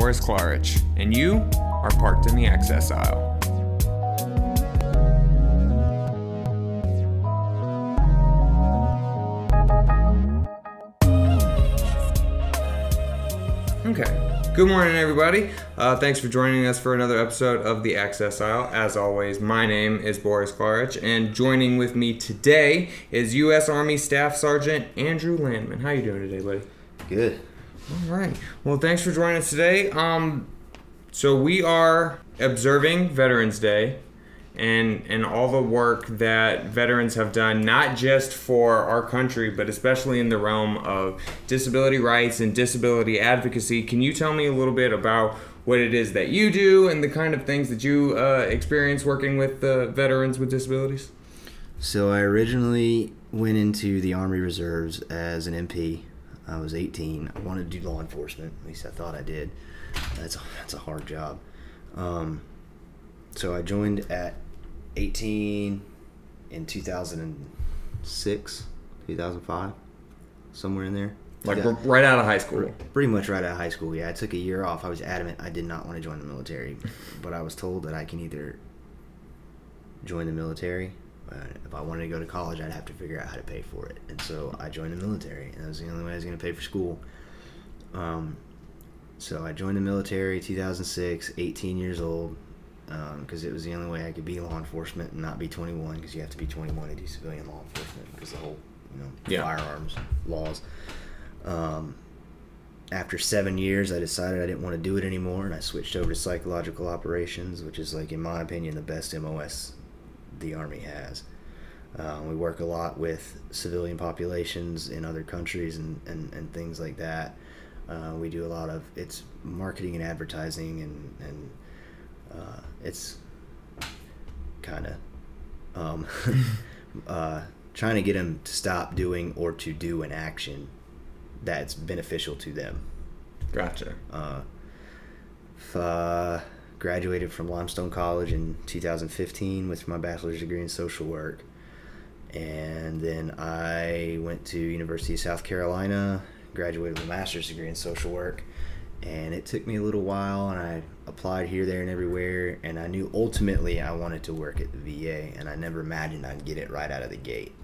Boris Klaric, and you are parked in the access aisle. Okay. Good morning, everybody. Uh, thanks for joining us for another episode of the Access Aisle. As always, my name is Boris Klaric, and joining with me today is U.S. Army Staff Sergeant Andrew Lanman. How you doing today, buddy? Good. All right. Well, thanks for joining us today. Um, so we are observing Veterans Day, and and all the work that veterans have done, not just for our country, but especially in the realm of disability rights and disability advocacy. Can you tell me a little bit about what it is that you do and the kind of things that you uh, experience working with the veterans with disabilities? So I originally went into the Army Reserves as an MP. I was 18. I wanted to do law enforcement. At least I thought I did. That's a, that's a hard job. Um, so I joined at 18 in 2006, 2005, somewhere in there. Like Yeah. right out of high school. Pretty much right out of high school. Yeah, I took a year off. I was adamant I did not want to join the military, but I was told that I can either join the military. If I wanted to go to college, I'd have to figure out how to pay for it, and so I joined the military. And that was the only way I was going to pay for school. Um, so I joined the military 2006, 18 years old, because it was the only way I could be law enforcement and not be 21, because you have to be 21 to do civilian law enforcement because the whole, you know, Yeah. firearms laws. Um, after seven years, I decided I didn't want to do it anymore, and I switched over to psychological operations, which is like, in my opinion, the best MOS the Army has. Uh, we work a lot with civilian populations in other countries and, and, and things like that. Uh, we do a lot of it's marketing and advertising, and and uh, it's kind of um, uh, trying to get them to stop doing or to do an action that's beneficial to them. Gotcha. Uh, uh, graduated from Limestone College in 2015 with my bachelor's degree in social work, and then I went to University of South Carolina, graduated with a master's degree in social work, and it took me a little while, and I applied here, there, and everywhere, and I knew ultimately I wanted to work at the VA, and I never imagined I'd get it right out of the gate.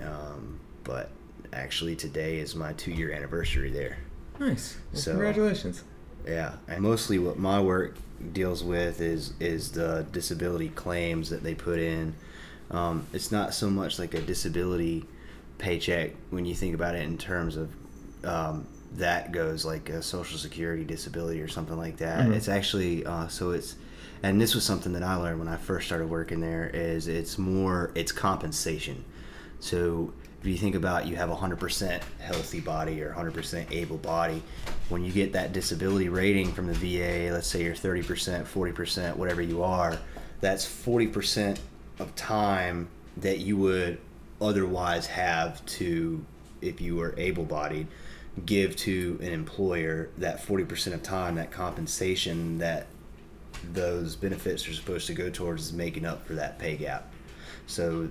Um, but actually, today is my two-year anniversary there. Nice. Well, So- congratulations. Yeah, and mostly what my work deals with is is the disability claims that they put in. Um, it's not so much like a disability paycheck when you think about it in terms of um, that goes like a social security disability or something like that. Mhm. It's actually uh, so it's and this was something that I learned when I first started working there is it's more it's compensation. So if you think about you have a 100% healthy body or 100% able body, when you get that disability rating from the VA, let's say you're 30%, 40%, whatever you are, that's 40% of time that you would otherwise have to, if you were able bodied, give to an employer that 40% of time, that compensation that those benefits are supposed to go towards is making up for that pay gap. So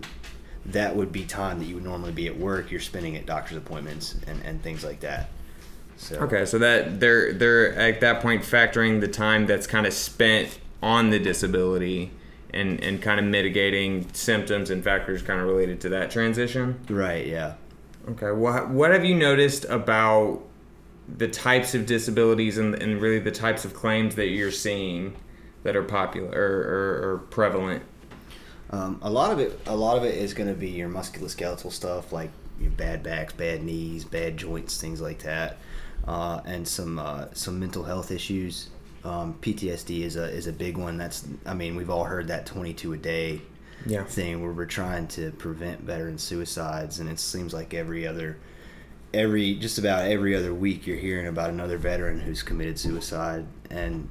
that would be time that you would normally be at work. You're spending at doctor's appointments and, and things like that. So Okay, so that they're they're at that point factoring the time that's kind of spent on the disability and and kind of mitigating symptoms and factors kind of related to that transition. right, yeah. Okay, what what have you noticed about the types of disabilities and and really the types of claims that you're seeing that are popular or, or, or prevalent? Um, a lot of it, a lot of it is going to be your musculoskeletal stuff, like your bad backs, bad knees, bad joints, things like that, uh, and some uh, some mental health issues. Um, PTSD is a is a big one. That's I mean we've all heard that 22 a day Yeah. thing where we're trying to prevent veteran suicides, and it seems like every other every just about every other week you're hearing about another veteran who's committed suicide and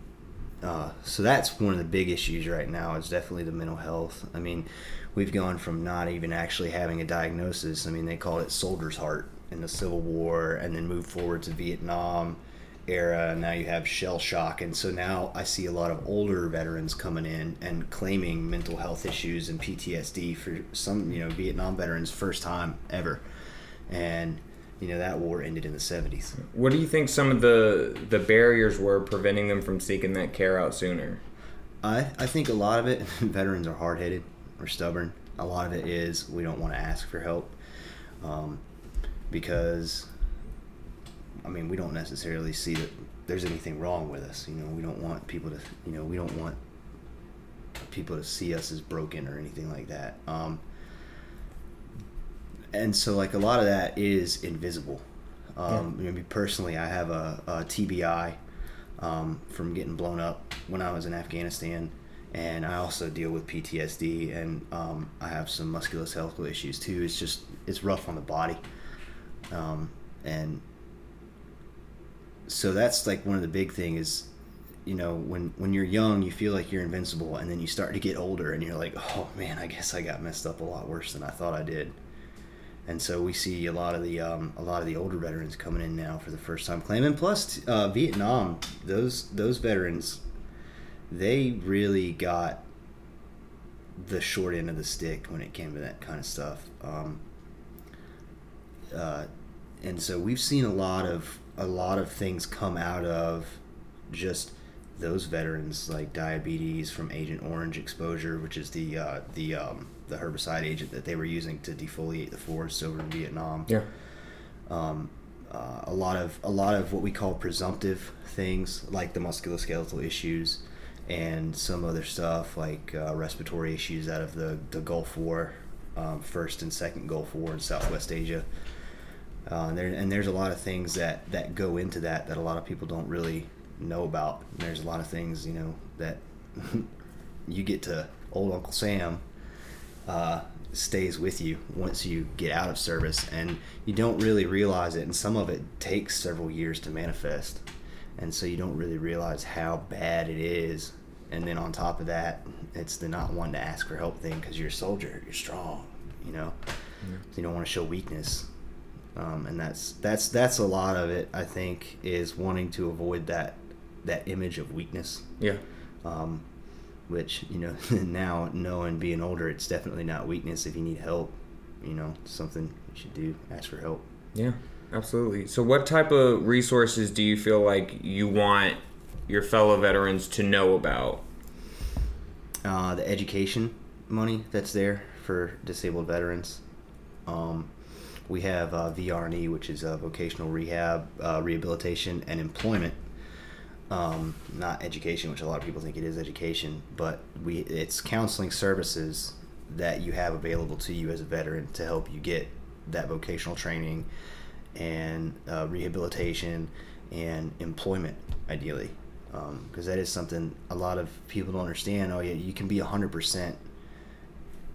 uh, so that's one of the big issues right now is definitely the mental health. I mean we've gone from not even actually having a diagnosis. I mean they called it soldier's heart in the civil war and then moved forward to vietnam era. Now you have shell shock. And so now i see a lot of older veterans coming in and claiming mental health issues and ptsd for some you know vietnam veterans first time ever. And you know that war ended in the 70s. What do you think some of the the barriers were preventing them from seeking that care out sooner? I I think a lot of it veterans are hard headed or stubborn. A lot of it is we don't want to ask for help um, because I mean we don't necessarily see that there's anything wrong with us. You know we don't want people to you know we don't want people to see us as broken or anything like that. Um, and so like a lot of that is invisible. Um, yeah. Maybe personally, I have a, a TBI um, from getting blown up when I was in Afghanistan, and I also deal with PTSD, and um, I have some musculoskeletal issues too. It's just it's rough on the body, um, and so that's like one of the big thing is you know when when you're young you feel like you're invincible and then you start to get older and you're like oh man i guess i got messed up a lot worse than i thought i did and so we see a lot of the um, a lot of the older veterans coming in now for the first time claiming. Plus, uh, Vietnam, those those veterans, they really got the short end of the stick when it came to that kind of stuff. Um, uh, and so we've seen a lot of a lot of things come out of just those veterans, like diabetes from Agent Orange exposure, which is the uh, the um, the herbicide agent that they were using to defoliate the forests over in Vietnam. Yeah. Um, uh, a lot of a lot of what we call presumptive things like the musculoskeletal issues and some other stuff like uh, respiratory issues out of the, the Gulf War, um, first and second Gulf War in Southwest Asia. Uh, and, there, and there's a lot of things that, that go into that that a lot of people don't really know about. And there's a lot of things, you know, that you get to old Uncle Sam uh, stays with you once you get out of service, and you don't really realize it. And some of it takes several years to manifest, and so you don't really realize how bad it is. And then on top of that, it's the not wanting to ask for help thing because you're a soldier, you're strong, you know. Yeah. So you don't want to show weakness, um, and that's that's that's a lot of it. I think is wanting to avoid that that image of weakness. Yeah. Um, which you know now knowing being older it's definitely not weakness if you need help you know something you should do ask for help. Yeah absolutely. So what type of resources do you feel like you want your fellow veterans to know about? Uh, the education money that's there for disabled veterans. Um, we have uh, VRE, which is uh, vocational rehab, uh, rehabilitation, and employment um, not education, which a lot of people think it is education, but we it's counseling services that you have available to you as a veteran to help you get that vocational training and uh, rehabilitation and employment, ideally, because um, that is something a lot of people don't understand. Oh yeah, you can be hundred percent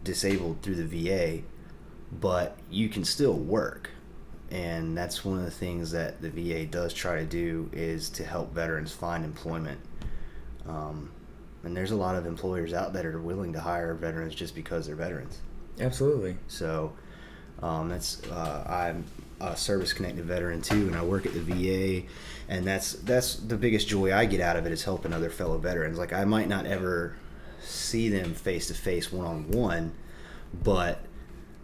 disabled through the VA, but you can still work and that's one of the things that the VA does try to do is to help veterans find employment. Um, and there's a lot of employers out there that are willing to hire veterans just because they're veterans. Absolutely. So um, that's uh, I'm a service connected veteran too, and I work at the VA, and that's that's the biggest joy I get out of it is helping other fellow veterans. Like I might not ever see them face to face one on one, but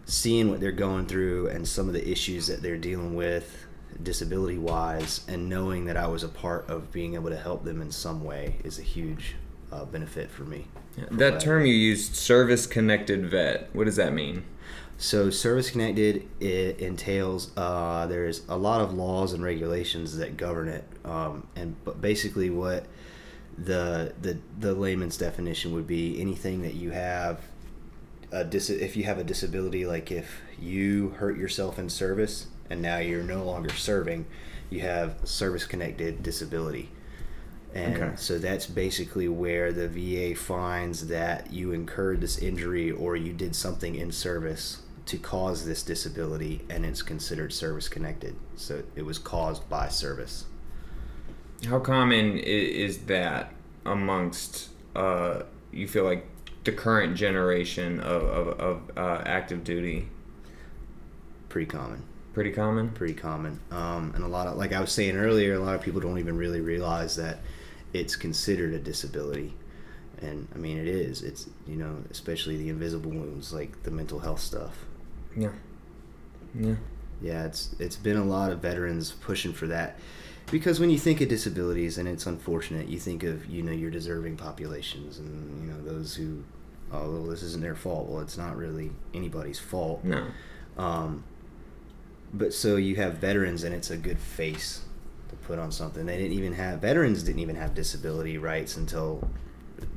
seeing what they're going through and some of the issues that they're dealing with disability wise and knowing that I was a part of being able to help them in some way is a huge uh, benefit for me. Yeah, that term you used, service connected vet, what does that mean? So, service connected it entails uh, there's a lot of laws and regulations that govern it, um, and but basically what the the the layman's definition would be anything that you have a dis- if you have a disability, like if you hurt yourself in service and now you're no longer serving, you have service connected disability. And okay. so that's basically where the VA finds that you incurred this injury or you did something in service to cause this disability and it's considered service connected. So it was caused by service. How common is that amongst, uh, you feel like the current generation of, of, of uh, active duty? Pretty common. Pretty common. Pretty common. Um, and a lot of, like I was saying earlier, a lot of people don't even really realize that it's considered a disability. And I mean, it is. It's you know, especially the invisible wounds, like the mental health stuff. Yeah. Yeah. Yeah, it's it's been a lot of veterans pushing for that. Because when you think of disabilities, and it's unfortunate, you think of you know your deserving populations, and you know those who, oh, well, this isn't their fault. Well, it's not really anybody's fault. No. Um, but so you have veterans, and it's a good face to put on something. They didn't even have veterans didn't even have disability rights until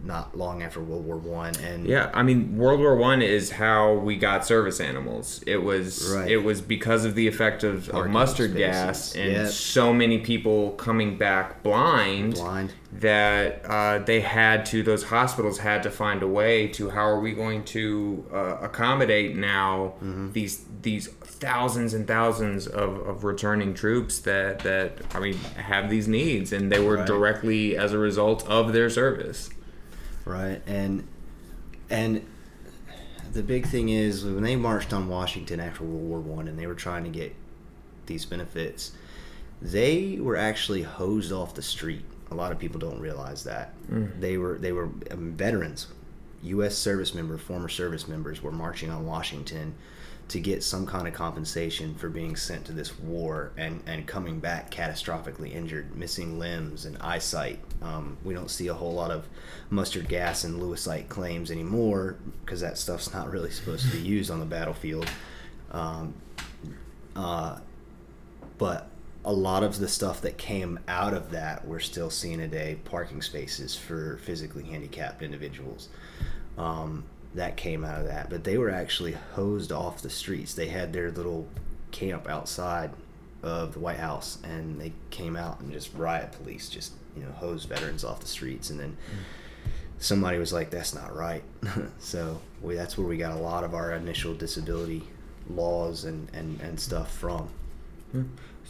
not long after World War One. And Yeah, I mean, World War One is how we got service animals. It was Right. it was because of the effect of, of mustard spaces. gas and Yep. so many people coming back blind, blind. that uh, they had to those hospitals had to find a way to how are we going to uh, accommodate now Mm-hmm. these these thousands and thousands of, of returning troops that that I mean have these needs and they were Right. directly as a result of their service. Right? And and the big thing is when they marched on washington after world war one and they were trying to get these benefits they were actually hosed off the street. A lot of people don't realize that. They were they were um, veterans u.s service members former service members were marching on washington to get some kind of compensation for being sent to this war and, and coming back catastrophically injured, missing limbs and eyesight. Um, we don't see a whole lot of mustard gas and lewisite claims anymore because that stuff's not really supposed to be used on the battlefield. Um, uh, but a lot of the stuff that came out of that we're still seeing today parking spaces for physically handicapped individuals um, that came out of that but they were actually hosed off the streets. They had their little camp outside of the white house and they came out and just riot police just you know hosed veterans off the streets. And then somebody was like that's not right. So we, that's where we got a lot of our initial disability laws and, and, and stuff from.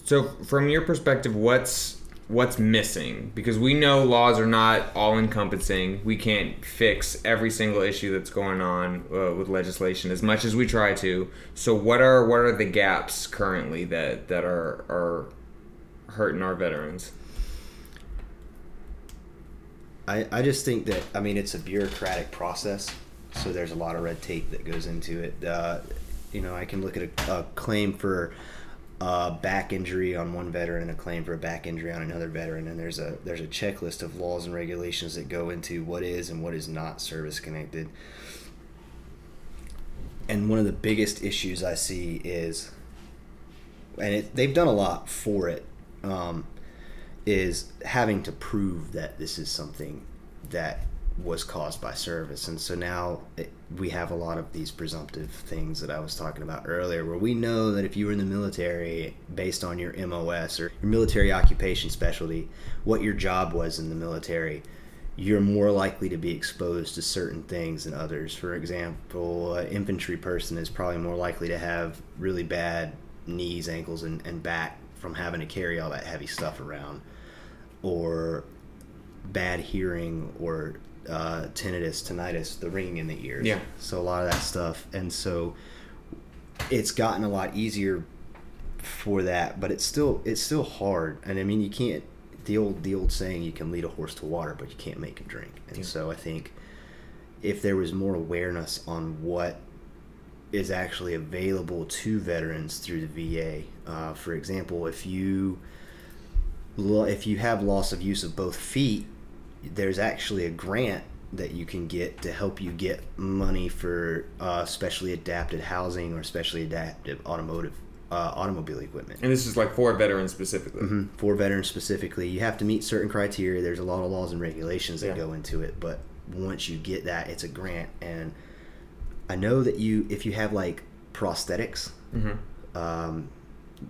So, from your perspective, what's what's missing? Because we know laws are not all encompassing. We can't fix every single issue that's going on uh, with legislation as much as we try to. So, what are what are the gaps currently that that are are hurting our veterans? I, I just think that I mean it's a bureaucratic process, so there's a lot of red tape that goes into it. Uh, you know, I can look at a, a claim for a back injury on one veteran and a claim for a back injury on another veteran, and there's a there's a checklist of laws and regulations that go into what is and what is not service connected. And one of the biggest issues I see is, and it, they've done a lot for it. Um, is having to prove that this is something that was caused by service. And so now it, we have a lot of these presumptive things that I was talking about earlier, where we know that if you were in the military, based on your MOS or your military occupation specialty, what your job was in the military, you're more likely to be exposed to certain things than others. For example, an infantry person is probably more likely to have really bad knees, ankles, and, and back from having to carry all that heavy stuff around, or bad hearing, or uh, tinnitus, tinnitus, the ringing in the ears. Yeah. So a lot of that stuff, and so it's gotten a lot easier for that, but it's still it's still hard. And I mean, you can't the old the old saying you can lead a horse to water, but you can't make him drink. And Yeah. so I think if there was more awareness on what is actually available to veterans through the VA, uh, for example, if you if you have loss of use of both feet, there's actually a grant that you can get to help you get money for uh, specially adapted housing or specially adapted automotive uh, automobile equipment And this is like for veterans specifically. Mhm. for veterans specifically you have to meet certain criteria there's a lot of laws and regulations that Yeah. go into it but once you get that it's a grant and i know that you if you have like prosthetics hmm um,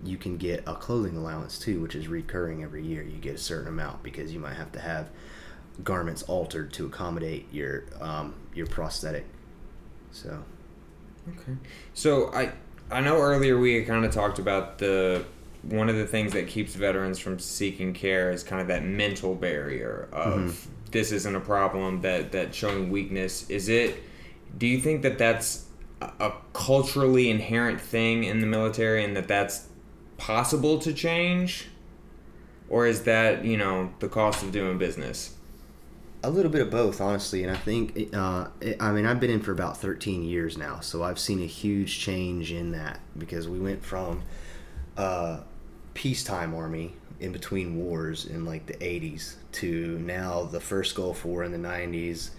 you can get a clothing allowance too which is recurring every year you get a certain amount because you might have to have garments altered to accommodate your um, your prosthetic. So. Okay. So I I know earlier we had kind of talked about the one of the things that keeps veterans from seeking care is kind of that mental barrier of this isn't a problem that that showing weakness. Is it do you think that that's a culturally inherent thing in the military and that that's possible to change? Or is that you know the cost of doing business A little bit of both, honestly, and I think uh, it, I mean I've been in for about 13 years now, so I've seen a huge change in that because we went from uh, peacetime army in between wars in like the 80s to now the first Gulf War in the 90s.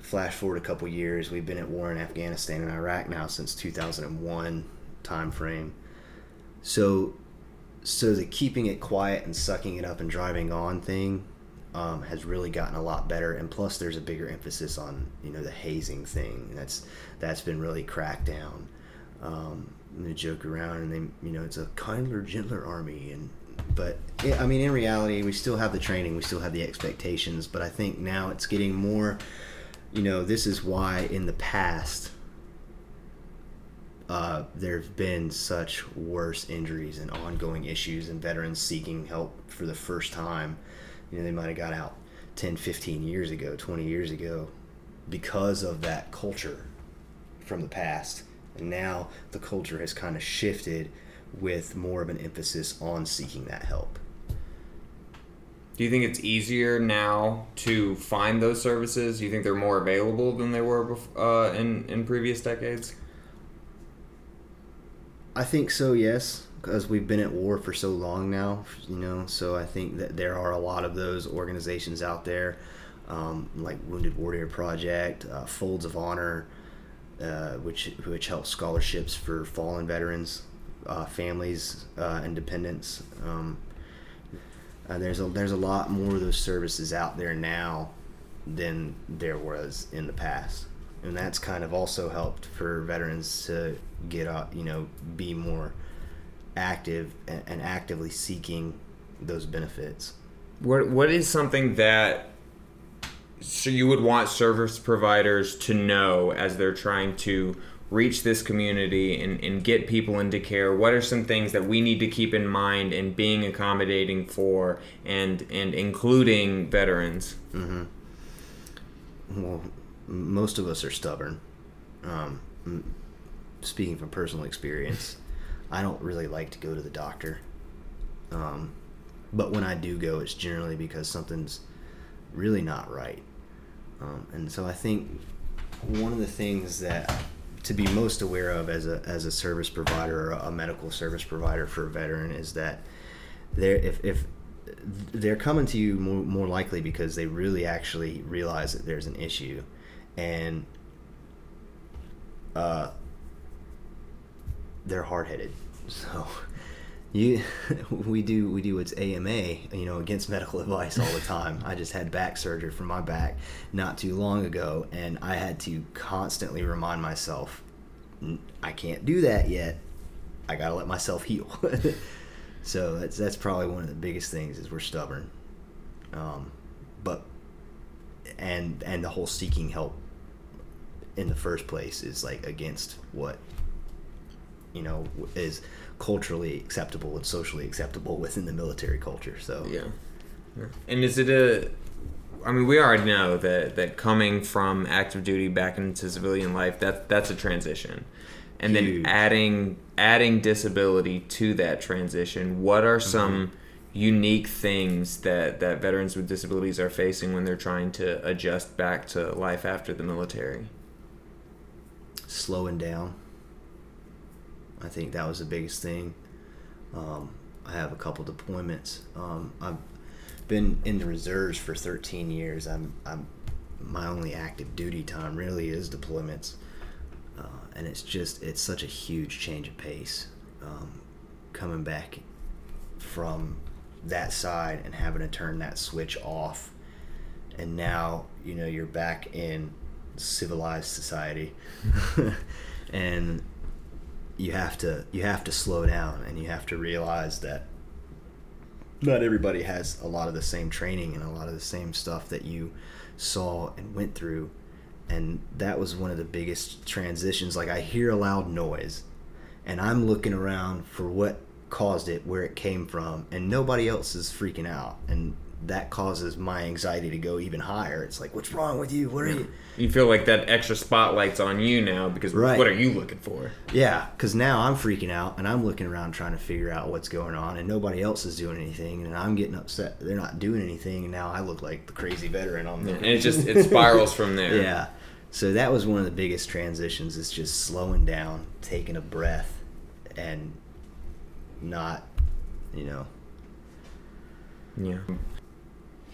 Flash forward a couple years, we've been at war in Afghanistan and Iraq now since 2001 time frame. So, so the keeping it quiet and sucking it up and driving on thing um, has really gotten a lot better. And plus, there's a bigger emphasis on you know the hazing thing. That's that's been really cracked down. Um, they joke around and they you know it's a kinder, gentler army and but I mean, in reality, we still have the training, we still have the expectations, but I think now it's getting more. You know, this is why in the past uh, there have been such worse injuries and ongoing issues, and veterans seeking help for the first time. You know, they might have got out 10, 15 years ago, 20 years ago, because of that culture from the past. And now the culture has kind of shifted with more of an emphasis on seeking that help. Do you think it's easier now to find those services? Do you think they're more available than they were uh, in in previous decades? I think so. Yes, because we've been at war for so long now. You know, so I think that there are a lot of those organizations out there, um, like Wounded Warrior Project, uh, Folds of Honor, uh, which which helps scholarships for fallen veterans uh, families uh, and dependents. Um, uh, there's a there's a lot more of those services out there now than there was in the past, and that's kind of also helped for veterans to get up, you know, be more active and, and actively seeking those benefits. What what is something that so you would want service providers to know as they're trying to reach this community and, and get people into care what are some things that we need to keep in mind in being accommodating for and and including veterans mm-hmm. well most of us are stubborn um, speaking from personal experience i don't really like to go to the doctor. Um, but when i do go it's generally because something's really not right. Um, and so i think one of the things that to be most aware of as a as a service provider or a medical service provider for a veteran is that they're if, if they're coming to you more, more likely because they really actually realize that there's an issue. And uh, they're hard-headed so you we do we do what's AMA you know against medical advice all the time. I just had back surgery for my back not too long ago and I had to constantly remind myself I can't do that yet. I got to let myself heal. so that's that's probably one of the biggest things is we're stubborn. Um, but and and the whole seeking help in the first place is like against what you know is culturally acceptable and socially acceptable within the military culture. So yeah. And is it a? I mean, we already know that that coming from active duty back into civilian life that that's a transition, and Huge. then adding adding disability to that transition. What are mm-hmm. some unique things that that veterans with disabilities are facing when they're trying to adjust back to life after the military? Slowing down I think that was the biggest thing. Um, I have a couple deployments. Um, I've been in the reserves for 13 years. I'm, I'm my only active duty time really is deployments, uh, and it's just it's such a huge change of pace. Um, coming back from that side and having to turn that switch off, and now you know you're back in civilized society, and you have to you have to slow down and you have to realize that not everybody has a lot of the same training and a lot of the same stuff that you saw and went through. And that was one of the biggest transitions. Like i hear a loud noise and i'm looking around for what caused it where it came from and nobody else is freaking out. And that causes my anxiety to go even higher. It's like, what's wrong with you? What are you? You feel like that extra spotlight's on you now because right. what are you looking for? Yeah, because now I'm freaking out and I'm looking around trying to figure out what's going on, and nobody else is doing anything, and I'm getting upset. They're not doing anything, and now I look like the crazy veteran on the. And it just it spirals from there. Yeah, so that was one of the biggest transitions. Is just slowing down, taking a breath, and not, you know. Yeah.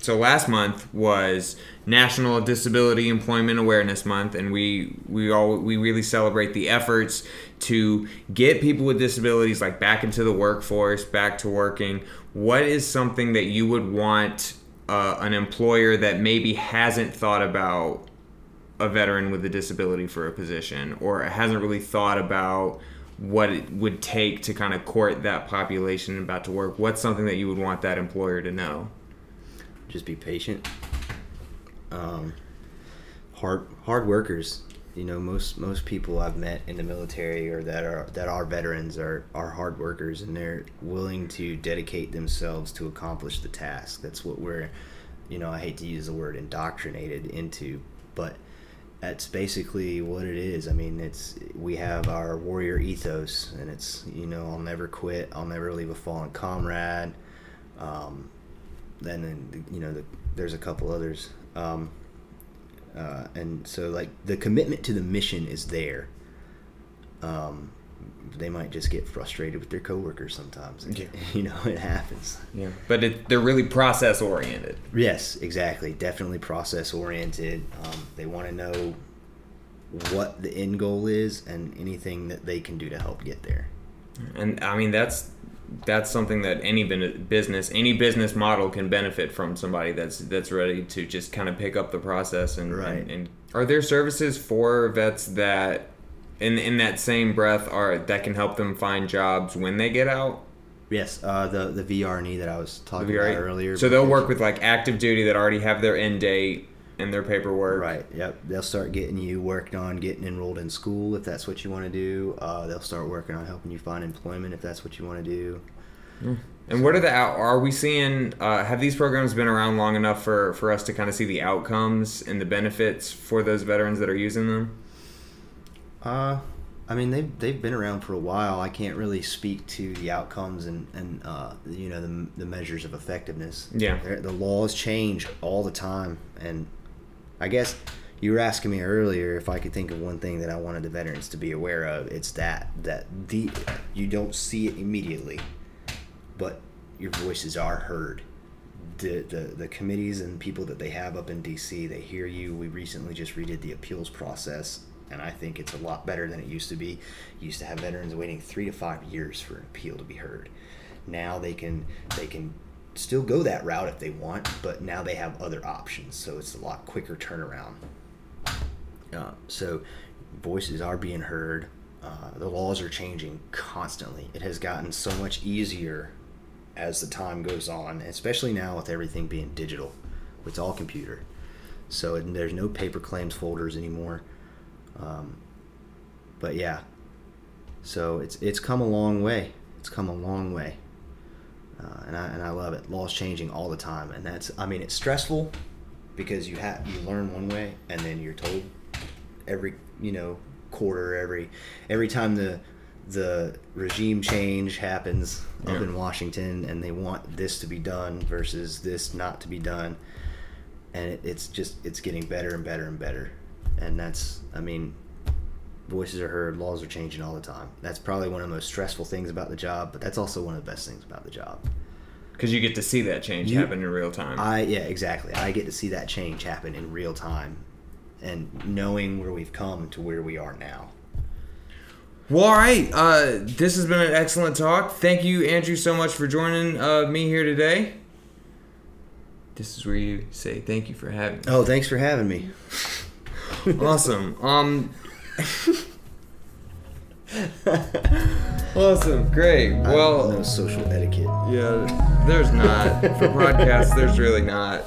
So last month was National Disability Employment Awareness Month, and we we all we really celebrate the efforts to get people with disabilities like back into the workforce, back to working. What is something that you would want uh, an employer that maybe hasn't thought about a veteran with a disability for a position, or hasn't really thought about what it would take to kind of court that population about to work? What's something that you would want that employer to know? Just be patient. Um, hard hard workers. You know, most most people I've met in the military or that are that are veterans are are hard workers and they're willing to dedicate themselves to accomplish the task. That's what we're, you know, I hate to use the word indoctrinated into, but that's basically what it is. I mean, it's we have our warrior ethos, and it's you know I'll never quit, I'll never leave a fallen comrade. Um, then you know the, there's a couple others, um, uh, and so like the commitment to the mission is there. Um, they might just get frustrated with their coworkers sometimes. Yeah. You know, it happens. Yeah, but it, they're really process oriented. Yes, exactly. Definitely process oriented. Um, they want to know what the end goal is and anything that they can do to help get there. And I mean that's that's something that any business any business model can benefit from somebody that's that's ready to just kind of pick up the process and Right. and, and are there services for vets that in in that same breath are that can help them find jobs when they get out Yes, uh, the the VR&E that I was talking about earlier. so they'll work with like active duty that already have their end date and their paperwork Right. Yep. They'll start getting you worked on getting enrolled in school if that's what you want to do. Uh, they'll start working on helping you find employment if that's what you want to do. And what are the out? Are we seeing? Uh, have these programs been around long enough for for us to kind of see the outcomes and the benefits for those veterans that are using them? Uh, I mean they've they've been around for a while. I can't really speak to the outcomes and and uh, you know the, the measures of effectiveness. Yeah. They're- the laws change all the time, and I guess you were asking me earlier if I could think of one thing that I wanted the veterans to be aware of. It's that that the you don't see it immediately, but your voices are heard. The, the the committees and people that they have up in DC, they hear you. We recently just redid the appeals process, and I think it's a lot better than it used to be. used to have veterans waiting three to five years for an appeal to be heard. Now they can they can still go that route if they want, but now they have other options, so it's a lot quicker turnaround. Uh, so voices are being heard. Uh, the laws are changing constantly. It has gotten so much easier as the time goes on, especially now with everything being digital. It's all computer. So there's no paper claims folders anymore. Um, but yeah, so it's it's come a long way. It's come a long way, uh, and I and I love it. Laws changing all the time, and that's I mean it's stressful because you have you learn one way and then you're told every you know quarter every every time the the regime change happens up in Washington and they want this to be done versus this not to be done. And it, it's just it's getting better and better and better. And that's I mean voices are heard laws are changing all the time that's probably one of the most stressful things about the job but that's also one of the best things about the job Because you get to see that change You- happen in real time. I yeah, exactly. I get to see that change happen in real time, and knowing where we've come to where we are now. well, all right. Uh, this has been an excellent talk. Thank you, Andrew, so much for joining uh, me here today. This is where you say thank you for having me. Oh, thanks for having me. Awesome. Um. awesome. Great. Well, know social etiquette. yeah. There's not for podcasts. There's really not.